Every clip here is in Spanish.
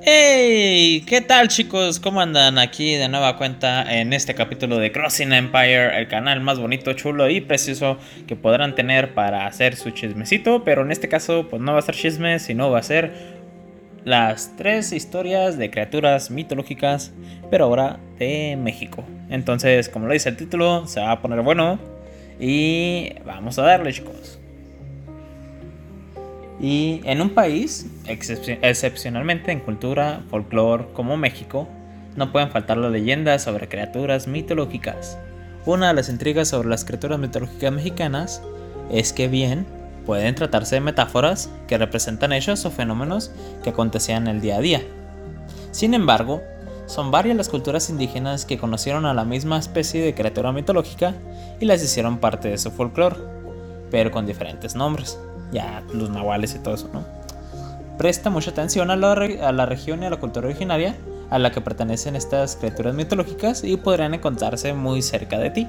Hey, ¿qué tal chicos? ¿Cómo andan aquí de nueva cuenta en este capítulo de Crossing Empire, el canal más bonito, chulo y precioso que podrán tener para hacer su chismecito? Pero en este caso, pues no va a ser chisme, sino va a ser las tres historias de criaturas mitológicas, pero ahora de México. Entonces, como lo dice el título, se va a poner bueno y vamos a darle chicos. Y en un país, excepcionalmente en cultura, folclore como México, no pueden faltar las leyendas sobre criaturas mitológicas. Una de las intrigas sobre las criaturas mitológicas mexicanas es que bien pueden tratarse de metáforas que representan hechos o fenómenos que acontecían en el día a día. Sin embargo, son varias las culturas indígenas que conocieron a la misma especie de criatura mitológica y las hicieron parte de su folclore, pero con diferentes nombres ya los nahuales y todo eso, ¿no? Presta mucha atención a la, a la región y a la cultura originaria a la que pertenecen estas criaturas mitológicas y podrían encontrarse muy cerca de ti.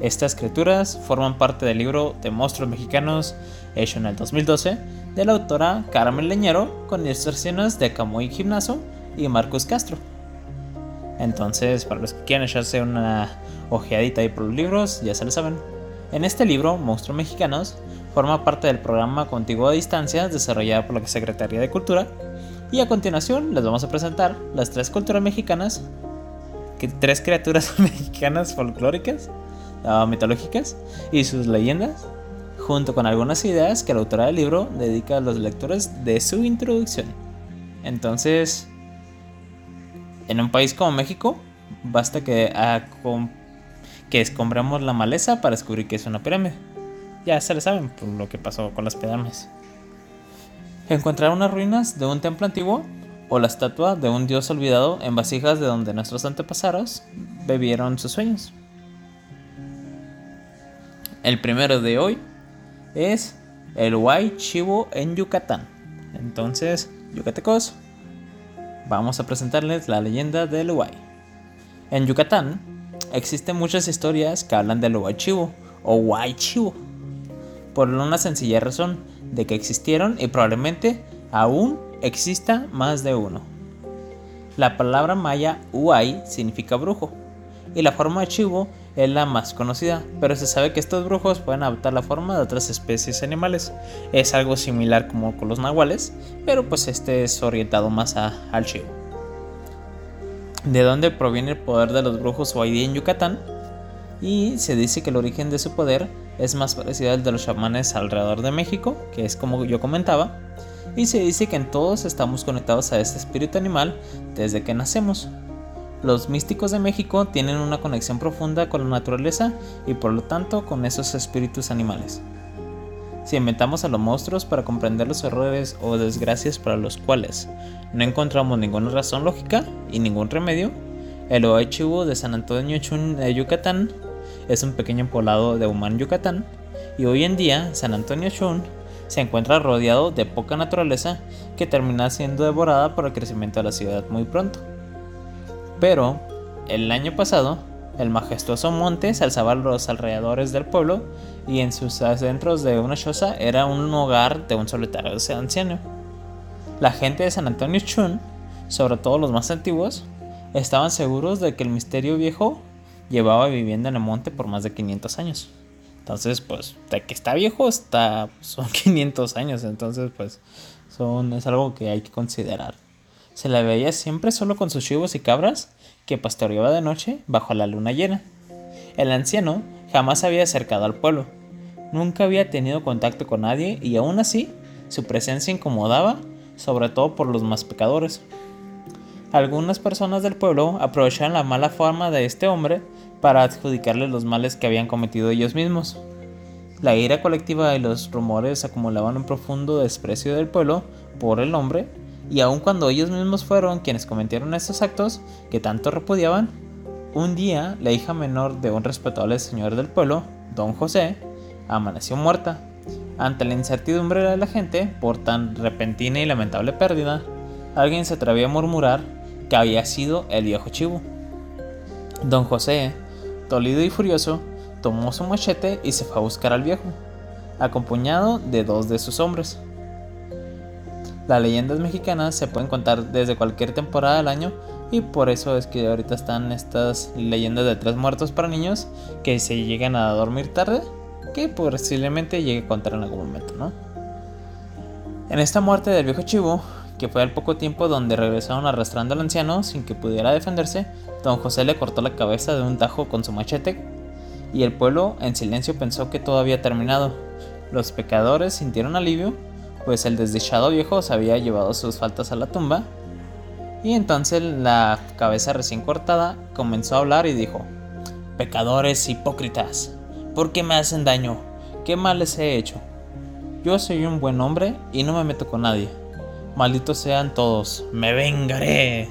Estas criaturas forman parte del libro de monstruos mexicanos hecho en el 2012 de la autora Carmen Leñero con ilustraciones de Camuy Gimnaso y Marcus Castro. Entonces, para los que quieran echarse una ojeadita ahí por los libros, ya se lo saben. En este libro, Monstruos Mexicanos, forma parte del programa Contigo a Distancia desarrollado por la Secretaría de Cultura. Y a continuación les vamos a presentar las tres culturas mexicanas, tres criaturas mexicanas folclóricas, uh, mitológicas y sus leyendas, junto con algunas ideas que la autora del libro dedica a los lectores de su introducción. Entonces, en un país como México, basta que, que escombramos la maleza para descubrir que es una pirámide ya se le saben por lo que pasó con las pirámides. Encontrar unas ruinas de un templo antiguo o la estatua de un dios olvidado en vasijas de donde nuestros antepasados bebieron sus sueños. El primero de hoy es el Huay Chivo en Yucatán. Entonces, yucatecos, vamos a presentarles la leyenda del Huay. En Yucatán existen muchas historias que hablan del Huay Chivo o Huay Chivo por una sencilla razón de que existieron y probablemente aún exista más de uno. La palabra maya Uay significa brujo y la forma de chivo es la más conocida, pero se sabe que estos brujos pueden adoptar la forma de otras especies animales. Es algo similar como con los nahuales, pero pues este es orientado más al chivo. ¿De dónde proviene el poder de los brujos Uay en Yucatán? Y se dice que el origen de su poder es más parecido al de los chamanes alrededor de México, que es como yo comentaba, y se dice que en todos estamos conectados a este espíritu animal desde que nacemos. Los místicos de México tienen una conexión profunda con la naturaleza y por lo tanto con esos espíritus animales. Si inventamos a los monstruos para comprender los errores o desgracias para los cuales no encontramos ninguna razón lógica y ningún remedio, el Oaichibu de San Antonio Chun de Yucatán es un pequeño poblado de Humán, Yucatán, y hoy en día San Antonio Shun se encuentra rodeado de poca naturaleza que termina siendo devorada por el crecimiento de la ciudad muy pronto. Pero, el año pasado, el majestuoso monte se alzaba a los alrededores del pueblo y en sus centros de una choza era un hogar de un solitario anciano. La gente de San Antonio Shun, sobre todo los más antiguos, estaban seguros de que el misterio viejo llevaba viviendo en el monte por más de 500 años. Entonces, pues, de que está viejo, está, son 500 años. Entonces, pues, son, es algo que hay que considerar. Se la veía siempre solo con sus chivos y cabras que pastoreaba de noche bajo la luna llena. El anciano jamás había acercado al pueblo. Nunca había tenido contacto con nadie y aún así su presencia incomodaba, sobre todo por los más pecadores. Algunas personas del pueblo aprovecharon la mala forma de este hombre para adjudicarle los males que habían cometido ellos mismos. La ira colectiva y los rumores acumulaban un profundo desprecio del pueblo por el hombre, y aun cuando ellos mismos fueron quienes cometieron estos actos que tanto repudiaban, un día la hija menor de un respetable señor del pueblo, don José, amaneció muerta. Ante la incertidumbre de la gente por tan repentina y lamentable pérdida, alguien se atrevió a murmurar que había sido el viejo chivo. Don José, dolido y furioso, tomó su machete y se fue a buscar al viejo, acompañado de dos de sus hombres. Las leyendas mexicanas se pueden contar desde cualquier temporada del año y por eso es que ahorita están estas leyendas de tres muertos para niños que se llegan a dormir tarde, que posiblemente llegue a contar en algún momento, ¿no? En esta muerte del viejo chivo, que fue al poco tiempo donde regresaron arrastrando al anciano sin que pudiera defenderse, don José le cortó la cabeza de un tajo con su machete y el pueblo en silencio pensó que todo había terminado. Los pecadores sintieron alivio, pues el desdichado viejo se había llevado sus faltas a la tumba y entonces la cabeza recién cortada comenzó a hablar y dijo, Pecadores hipócritas, ¿por qué me hacen daño? ¿Qué mal les he hecho? Yo soy un buen hombre y no me meto con nadie. Malditos sean todos, me vengaré.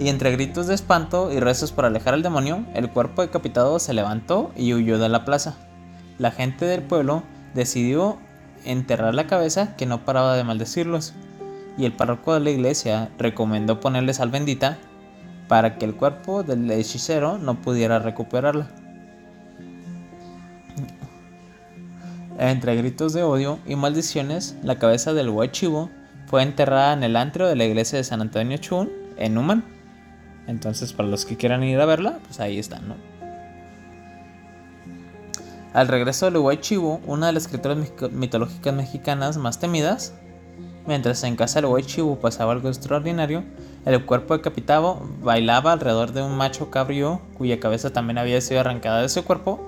Y entre gritos de espanto y rezos para alejar al demonio, el cuerpo decapitado se levantó y huyó de la plaza. La gente del pueblo decidió enterrar la cabeza que no paraba de maldecirlos y el párroco de la iglesia recomendó ponerle sal bendita para que el cuerpo del hechicero no pudiera recuperarla. Entre gritos de odio y maldiciones, la cabeza del chivo fue enterrada en el antro de la iglesia de San Antonio Chun, en Numan. Entonces, para los que quieran ir a verla, pues ahí están, ¿no? Al regreso del Chivo, una de las escritoras mitológicas mexicanas más temidas, Mientras en casa del Chibu pasaba algo extraordinario, el cuerpo decapitado bailaba alrededor de un macho cabrío cuya cabeza también había sido arrancada de su cuerpo.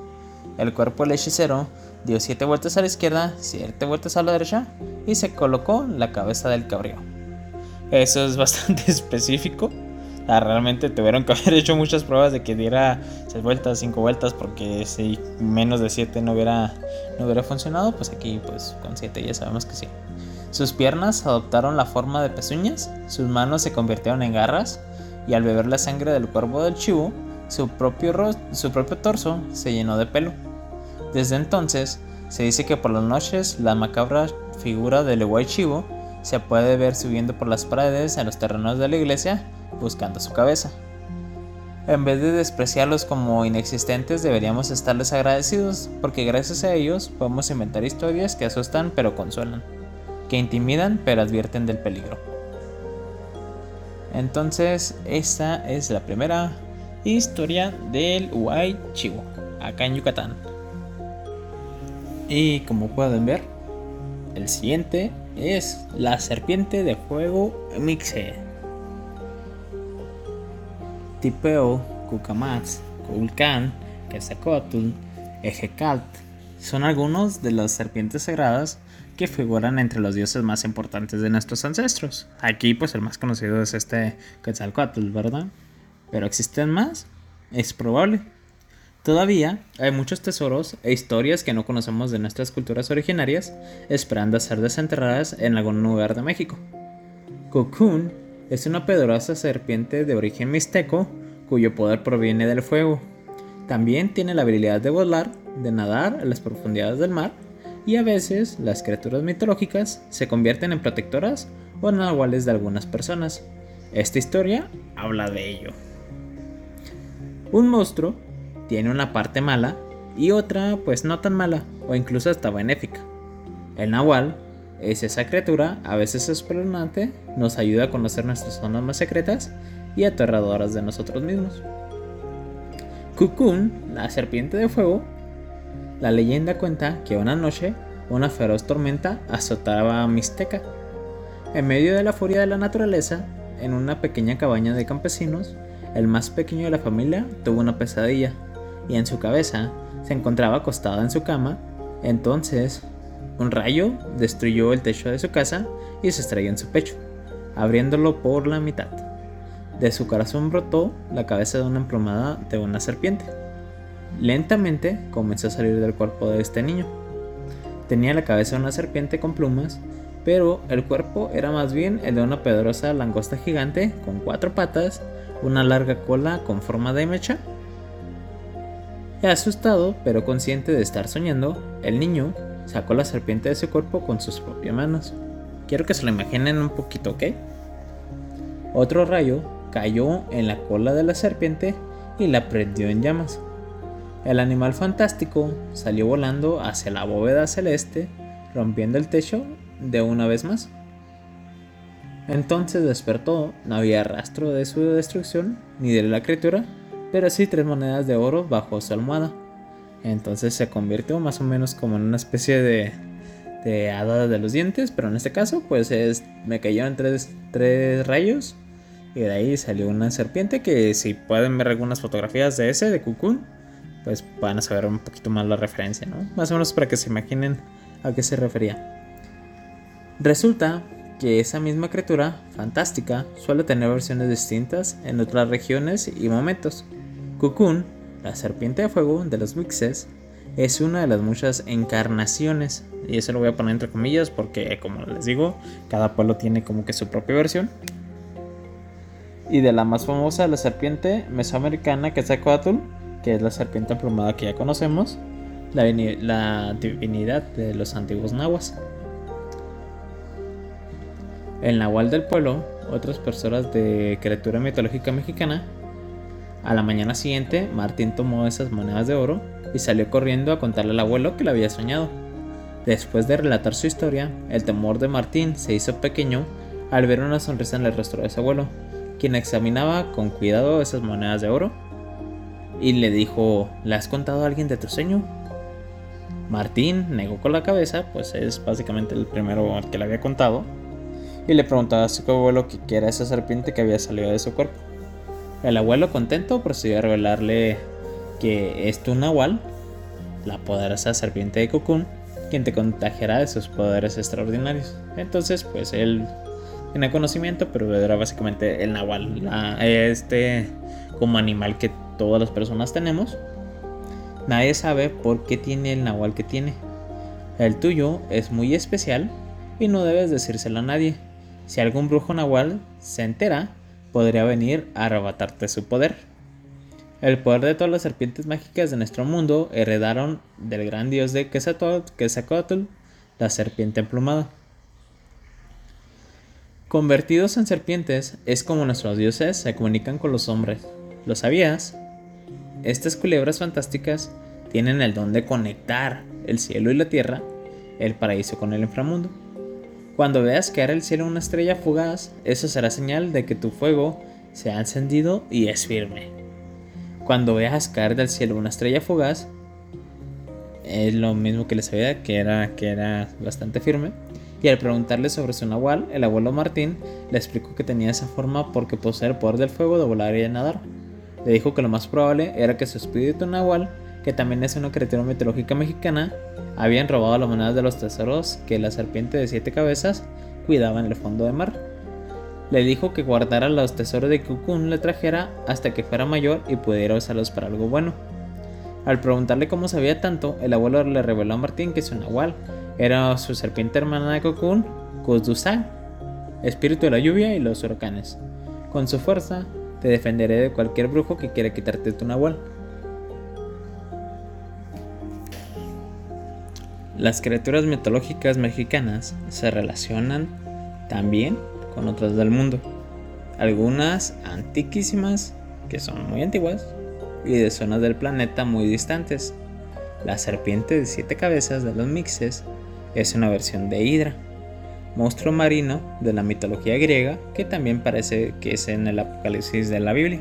El cuerpo del hechicero dio siete vueltas a la izquierda, siete vueltas a la derecha y se colocó la cabeza del cabrío. Eso es bastante específico. realmente tuvieron que haber hecho muchas pruebas de que diera 6 vueltas, 5 vueltas, porque si menos de 7 no hubiera, no hubiera funcionado, pues aquí pues con 7 ya sabemos que sí. Sus piernas adoptaron la forma de pezuñas, sus manos se convirtieron en garras, y al beber la sangre del cuervo del chivo, su propio, su propio torso se llenó de pelo. Desde entonces, se dice que por las noches la macabra figura del Uguay Chivo se puede ver subiendo por las paredes en los terrenos de la iglesia buscando su cabeza. En vez de despreciarlos como inexistentes, deberíamos estarles agradecidos, porque gracias a ellos podemos inventar historias que asustan pero consuelan que intimidan pero advierten del peligro. Entonces, esta es la primera historia del Huay Chivo, acá en Yucatán. Y como pueden ver, el siguiente es la serpiente de fuego Mixe. Tipeo, Cucamatz, Culcán, Quetzalcoatl, Ejecalt son algunos de las serpientes sagradas que figuran entre los dioses más importantes de nuestros ancestros. Aquí pues el más conocido es este Quetzalcoatl, ¿verdad? Pero existen más, es probable. Todavía hay muchos tesoros e historias que no conocemos de nuestras culturas originarias, esperando a ser desenterradas en algún lugar de México. Cocoon es una poderosa serpiente de origen mixteco cuyo poder proviene del fuego. También tiene la habilidad de volar, de nadar en las profundidades del mar y a veces las criaturas mitológicas se convierten en protectoras o nahuales de algunas personas. Esta historia habla de ello. Un monstruo tiene una parte mala y otra pues no tan mala o incluso hasta benéfica. El nahual es esa criatura, a veces espeluznante, nos ayuda a conocer nuestras zonas más secretas y aterradoras de nosotros mismos. Kukun, la serpiente de fuego, la leyenda cuenta que una noche una feroz tormenta azotaba a Mixteca. En medio de la furia de la naturaleza, en una pequeña cabaña de campesinos, el más pequeño de la familia tuvo una pesadilla y en su cabeza se encontraba acostada en su cama. Entonces, un rayo destruyó el techo de su casa y se estrelló en su pecho, abriéndolo por la mitad. De su corazón brotó la cabeza de una emplumada de una serpiente. Lentamente comenzó a salir del cuerpo de este niño. Tenía la cabeza de una serpiente con plumas, pero el cuerpo era más bien el de una poderosa langosta gigante con cuatro patas, una larga cola con forma de mecha. Asustado, pero consciente de estar soñando, el niño sacó la serpiente de su cuerpo con sus propias manos. Quiero que se lo imaginen un poquito, ¿ok? Otro rayo cayó en la cola de la serpiente y la prendió en llamas. El animal fantástico salió volando hacia la bóveda celeste, rompiendo el techo de una vez más. Entonces despertó, no había rastro de su destrucción ni de la criatura, pero sí tres monedas de oro bajo su almohada. Entonces se convirtió más o menos como en una especie de, de hada de los dientes, pero en este caso pues es, me cayeron tres, tres rayos y de ahí salió una serpiente que si pueden ver algunas fotografías de ese, de Cocoon, pues van a saber un poquito más la referencia, ¿no? Más o menos para que se imaginen a qué se refería. Resulta que esa misma criatura fantástica suele tener versiones distintas en otras regiones y momentos. Cocoon, la serpiente de fuego de los Mixes, es una de las muchas encarnaciones, y eso lo voy a poner entre comillas porque, como les digo, cada pueblo tiene como que su propia versión y de la más famosa, la serpiente mesoamericana Quetzalcoatl, que es la serpiente emplumada que ya conocemos, la, la divinidad de los antiguos nahuas. El nahual del pueblo, otras personas de criatura mitológica mexicana, a la mañana siguiente, Martín tomó esas monedas de oro y salió corriendo a contarle al abuelo que la había soñado. Después de relatar su historia, el temor de Martín se hizo pequeño al ver una sonrisa en el rostro de su abuelo, quien examinaba con cuidado esas monedas de oro y le dijo, ¿le has contado a alguien de tu sueño? Martín negó con la cabeza, pues es básicamente el primero que le había contado, y le preguntaba a su abuelo qué era esa serpiente que había salido de su cuerpo. El abuelo contento procedió a revelarle que es tu nahual, la poderosa serpiente de Cocoon, quien te contagiará de sus poderes extraordinarios. Entonces, pues él tiene conocimiento, pero era básicamente el nahual, este como animal que todas las personas tenemos. Nadie sabe por qué tiene el nahual que tiene. El tuyo es muy especial y no debes decírselo a nadie. Si algún brujo nahual se entera, podría venir a arrebatarte su poder. El poder de todas las serpientes mágicas de nuestro mundo heredaron del gran dios de Quetzalcoatl, la serpiente emplumada. Convertidos en serpientes es como nuestros dioses se comunican con los hombres. ¿Lo sabías? Estas culebras fantásticas tienen el don de conectar el cielo y la tierra, el paraíso con el inframundo. Cuando veas caer el cielo una estrella fugaz, eso será señal de que tu fuego se ha encendido y es firme. Cuando veas caer del cielo una estrella fugaz, es lo mismo que les había, que era, que era bastante firme y al preguntarle sobre su nahual, el abuelo Martín le explicó que tenía esa forma porque posee el poder del fuego de volar y de nadar. Le dijo que lo más probable era que su espíritu nahual, que también es una criatura mitológica mexicana, habían robado las monedas de los tesoros que la serpiente de siete cabezas cuidaba en el fondo del mar. Le dijo que guardara los tesoros de Kukun le trajera hasta que fuera mayor y pudiera usarlos para algo bueno. Al preguntarle cómo sabía tanto, el abuelo le reveló a Martín que su nahual era su serpiente hermana de Cocoon, Kuzdusang, espíritu de la lluvia y los huracanes. Con su fuerza, te defenderé de cualquier brujo que quiera quitarte tu nahual. Las criaturas mitológicas mexicanas se relacionan también con otras del mundo. Algunas antiquísimas, que son muy antiguas, y de zonas del planeta muy distantes. La serpiente de siete cabezas de los mixes es una versión de Hidra, monstruo marino de la mitología griega que también parece que es en el Apocalipsis de la Biblia.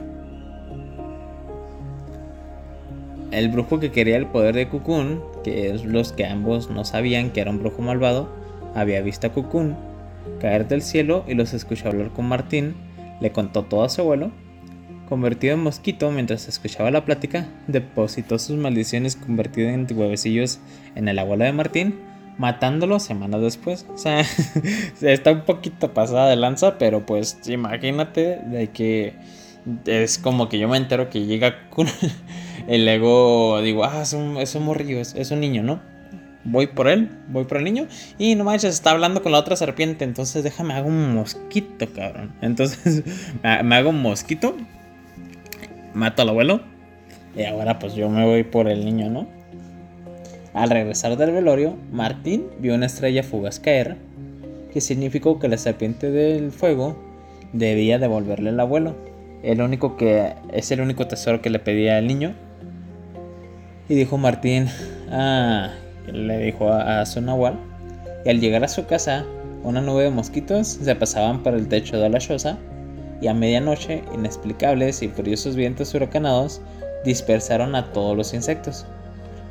El brujo que quería el poder de Kukun, que es los que ambos no sabían que era un brujo malvado, había visto a Kukun caer del cielo y los escuchó hablar con Martín, le contó todo a su abuelo. Convertido en mosquito mientras escuchaba la plática, depositó sus maldiciones convertido en huevecillos en el abuelo de Martín matándolo semanas después. O sea, está un poquito pasada de lanza, pero pues imagínate de que es como que yo me entero que llega con el ego, digo, ah, es un, es un morrillo, es, un niño, ¿no? Voy por él, voy por el niño y no manches, está hablando con la otra serpiente, entonces déjame hago un mosquito, cabrón. Entonces me hago un mosquito, mato al abuelo y ahora pues yo me voy por el niño, ¿no? Al regresar del velorio, Martín vio una estrella fugaz caer, que significó que la serpiente del fuego debía devolverle al abuelo. El único que es el único tesoro que le pedía al niño. Y dijo Martín, ah, le dijo a, su nahual. Y al llegar a su casa, una nube de mosquitos se pasaban por el techo de la choza y a medianoche, inexplicables y furiosos vientos huracanados dispersaron a todos los insectos.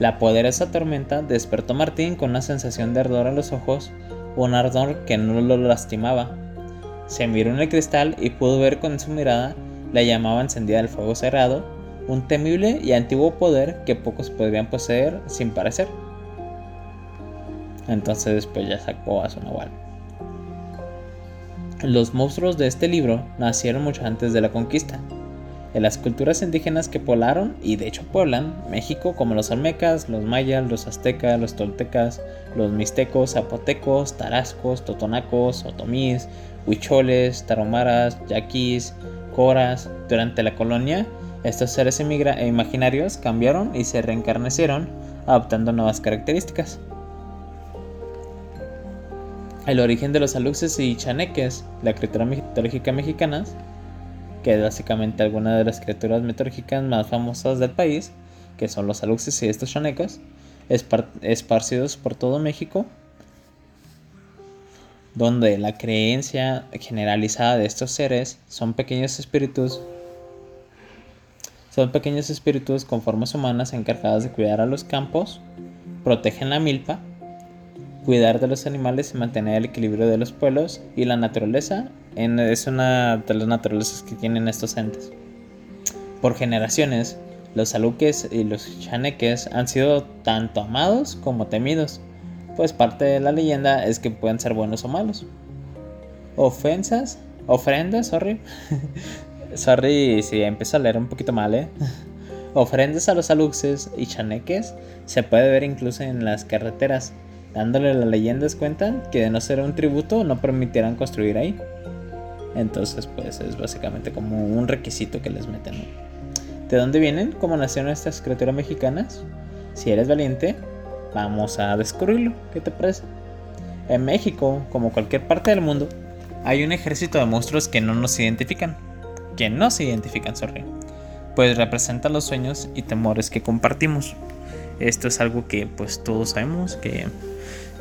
La poderosa tormenta despertó a Martín con una sensación de ardor en los ojos, un ardor que no lo lastimaba. Se miró en el cristal y pudo ver con su mirada la llamaba encendida del fuego cerrado, un temible y antiguo poder que pocos podrían poseer sin parecer. Entonces después ya sacó a su nahual. Los monstruos de este libro nacieron mucho antes de la conquista. En las culturas indígenas que poblaron, y de hecho pueblan, México, como los olmecas, los mayas, los aztecas, los toltecas, los mixtecos, zapotecos, tarascos, totonacos, otomís, huicholes, taromaras, yaquis, Durante la colonia, estos seres imaginarios cambiaron y se reencarnecieron, adoptando nuevas características. El origen de los aluxes y chaneques, la criatura mitológica mexicana, que es básicamente alguna de las criaturas mitológicas más famosas del país, que son los aluxes y estos chanecos, esparcidos por todo México, donde la creencia generalizada de estos seres son pequeños espíritus son pequeños espíritus con formas humanas encargadas de cuidar a los campos, protegen la milpa cuidar de los animales y mantener el equilibrio de los pueblos y la naturaleza es una de las naturalezas que tienen estos entes. Por generaciones, los aluques y los chaneques han sido tanto amados como temidos, pues parte de la leyenda es que pueden ser buenos o malos. Ofensas, ofrendas, sorry. sorry si empiezo a leer un poquito mal, eh. Ofrendas a los aluxes y chaneques se puede ver incluso en las carreteras dándole las leyendas cuenta que de no ser un tributo no permitirán construir ahí. Entonces, pues es básicamente como un requisito que les meten. ¿De dónde vienen? ¿Cómo nacieron estas criaturas mexicanas? Si eres valiente, vamos a descubrirlo. ¿Qué te parece? En México, como cualquier parte del mundo, hay un ejército de monstruos que no nos identifican. Que no se identifican, sorry. Pues representan los sueños y temores que compartimos. Esto es algo que pues todos sabemos que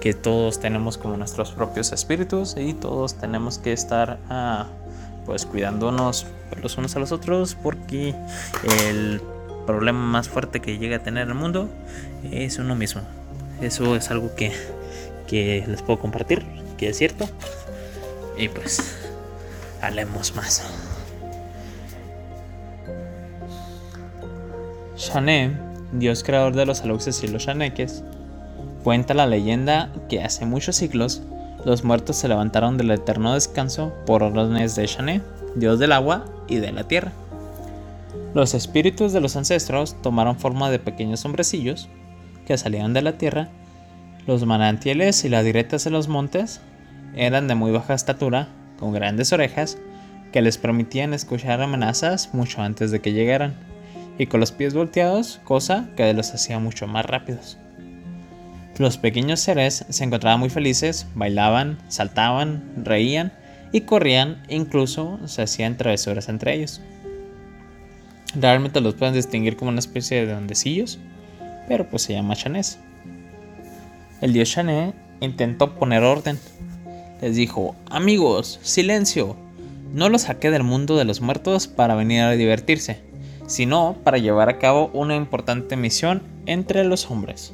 que todos tenemos como nuestros propios espíritus y todos tenemos que estar ah, pues cuidándonos los unos a los otros porque el problema más fuerte que llega a tener el mundo es uno mismo. Eso es algo que, que les puedo compartir, que es cierto. Y pues, hablemos más. Shané, dios creador de los aluxes y los shaneques, Cuenta la leyenda que hace muchos siglos los muertos se levantaron del eterno descanso por órdenes de Shané, dios del agua y de la tierra. Los espíritus de los ancestros tomaron forma de pequeños hombrecillos que salían de la tierra. Los manantiales y las directas de los montes eran de muy baja estatura, con grandes orejas, que les permitían escuchar amenazas mucho antes de que llegaran, y con los pies volteados, cosa que los hacía mucho más rápidos. Los pequeños seres se encontraban muy felices, bailaban, saltaban, reían y corrían, incluso se hacían travesuras entre ellos. Realmente los pueden distinguir como una especie de hondecillos, pero pues se llama Chanés. El dios Chané intentó poner orden. Les dijo, amigos, silencio, no los saqué del mundo de los muertos para venir a divertirse, sino para llevar a cabo una importante misión entre los hombres.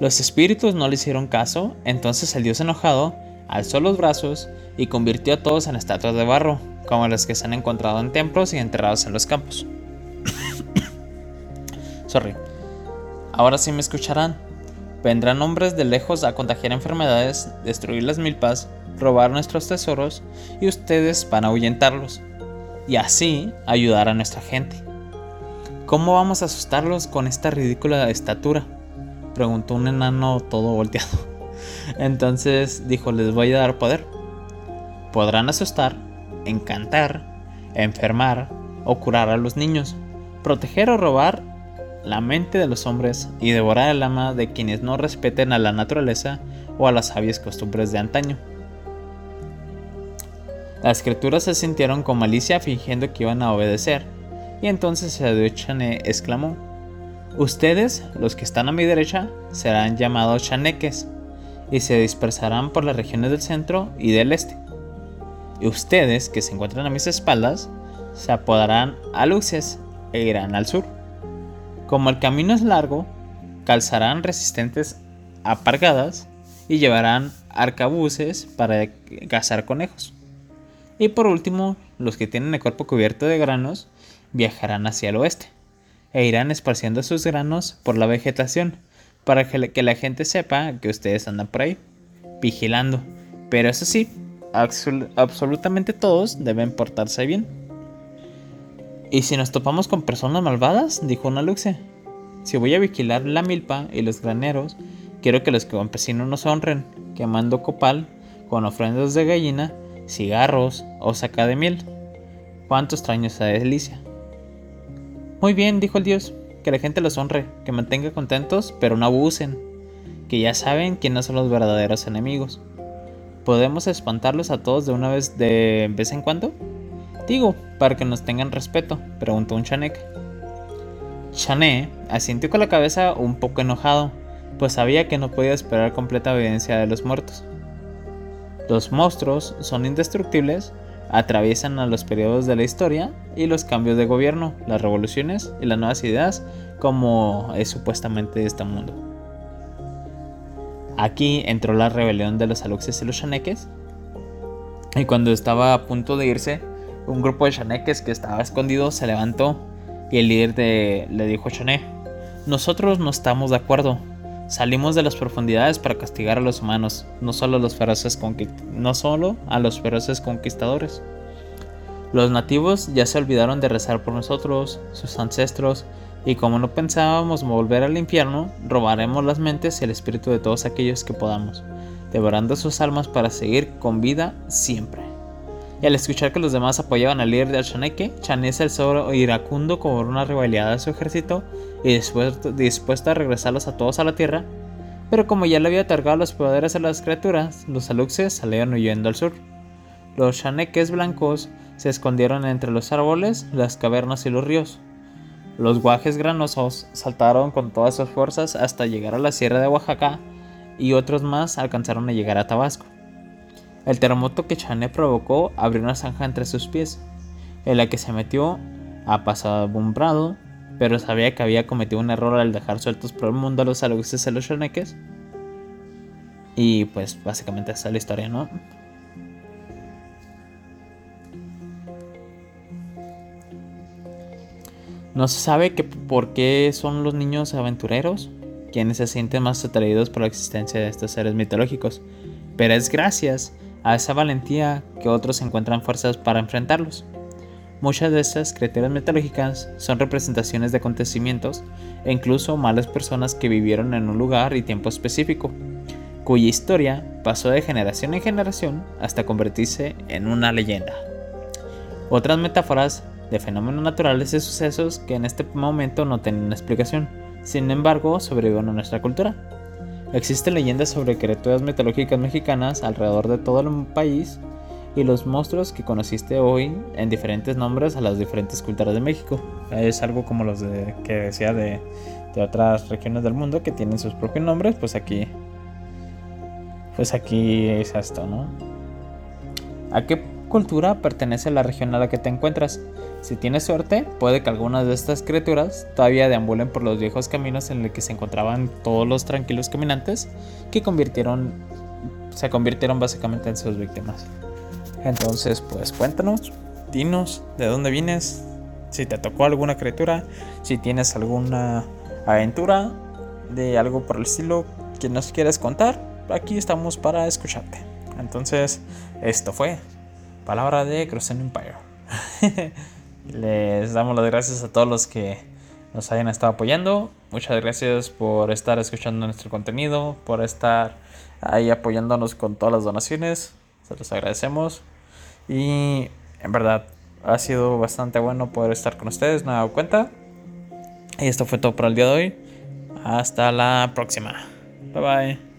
Los espíritus no le hicieron caso, entonces el dios enojado alzó los brazos y convirtió a todos en estatuas de barro, como las que se han encontrado en templos y enterrados en los campos. Sorry. Ahora sí me escucharán. Vendrán hombres de lejos a contagiar enfermedades, destruir las milpas, robar nuestros tesoros y ustedes van a ahuyentarlos. Y así ayudar a nuestra gente. ¿Cómo vamos a asustarlos con esta ridícula estatura? Preguntó un enano todo volteado. Entonces dijo, les voy a dar poder. Podrán asustar, encantar, enfermar o curar a los niños, proteger o robar la mente de los hombres y devorar el alma de quienes no respeten a la naturaleza o a las sabias costumbres de antaño. Las criaturas se sintieron con malicia fingiendo que iban a obedecer, y entonces el Chane exclamó, Ustedes, los que están a mi derecha, serán llamados chaneques, y se dispersarán por las regiones del centro y del este. Y ustedes, que se encuentran a mis espaldas, se apodarán a luces e irán al sur. Como el camino es largo, calzarán resistentes apargadas y llevarán arcabuces para cazar conejos. Y por último, los que tienen el cuerpo cubierto de granos viajarán hacia el oeste e irán esparciendo sus granos por la vegetación para que la gente sepa que ustedes andan por ahí vigilando. Pero eso sí, absolutamente todos deben portarse bien. ¿Y si nos topamos con personas malvadas? dijo una luxe. Si voy a vigilar la milpa y los graneros, quiero que los campesinos nos honren, quemando copal con ofrendas de gallina, cigarros o saca de miel. ¿Cuánto extraño esa delicia? Muy bien, dijo el dios, que la gente los honre, que mantenga contentos, pero no abusen, que ya saben quiénes son los verdaderos enemigos. ¿Podemos espantarlos a todos de una vez de vez en cuando? Digo, para que nos tengan respeto, preguntó un Chanek. Chané asintió con la cabeza un poco enojado, pues sabía que no podía esperar completa evidencia de los muertos. Los monstruos son indestructibles, atraviesan a los periodos de la historia y los cambios de gobierno, las revoluciones y las nuevas ideas, como es supuestamente este mundo. Aquí entró la rebelión de los aluxes y los chaneques, y cuando estaba a punto de irse, un grupo de chaneques que estaba escondido se levantó y el líder de, le dijo a Chané, nosotros no estamos de acuerdo. Salimos de las profundidades para castigar a los humanos, no solo a los feroces, no solo a los feroces conquistadores. Los nativos ya se olvidaron de rezar por nosotros, sus ancestros, y como no pensábamos volver al infierno, robaremos las mentes y el espíritu de todos aquellos que podamos, devorando sus almas para seguir con vida siempre y al escuchar que los demás apoyaban al líder de Alshaneke, Chané se alzó iracundo como una rivalidad de su ejército y dispuesto a regresarlos a todos a la tierra, pero como ya le había otorgado los poderes a las criaturas, los aluxes salieron huyendo al sur. Los chaneques blancos se escondieron entre los árboles, las cavernas y los ríos. Los guajes granosos saltaron con todas sus fuerzas hasta llegar a la sierra de Oaxaca y otros más alcanzaron a llegar a Tabasco. El terremoto que Chané provocó abrió una zanja entre sus pies, en la que se metió a pasadumbrado, pero sabía que había cometido un error al dejar sueltos por el mundo a los aluxes y los chaneques. Y pues básicamente esa es la historia, ¿no? No se sabe que por qué son los niños aventureros quienes se sienten más atraídos por la existencia de estos seres mitológicos, pero es gracias a esa valentía que otros encuentran fuerzas para enfrentarlos. Muchas de estas criaturas mitológicas son representaciones de acontecimientos e incluso malas personas que vivieron en un lugar y tiempo específico, cuya historia pasó de generación en generación hasta convertirse en una leyenda. Otras metáforas de fenómenos naturales y sucesos que en este momento no tienen explicación, sin embargo sobreviven a nuestra cultura. Existen leyendas sobre criaturas mitológicas mexicanas alrededor de todo el país y los monstruos que conociste hoy en diferentes nombres a las diferentes culturas de México. Es algo como los de, que decía de, de otras regiones del mundo que tienen sus propios nombres, pues aquí pues aquí es esto, ¿no? ¿A qué cultura pertenece la región a la que te encuentras? Si tienes suerte, puede que algunas de estas criaturas todavía deambulen por los viejos caminos en los que se encontraban todos los tranquilos caminantes que convirtieron, se convirtieron básicamente en sus víctimas. Entonces, pues cuéntanos, dinos de dónde vienes, si te tocó alguna criatura, si tienes alguna aventura de algo por el estilo que nos quieres contar, aquí estamos para escucharte. Entonces, esto fue Palabra de Crossing Empire. Les damos las gracias a todos los que nos hayan estado apoyando. Muchas gracias por estar escuchando nuestro contenido, por estar ahí apoyándonos con todas las donaciones. Se los agradecemos. Y en verdad ha sido bastante bueno poder estar con ustedes, me he dado cuenta. Y esto fue todo por el día de hoy. Hasta la próxima. Bye bye.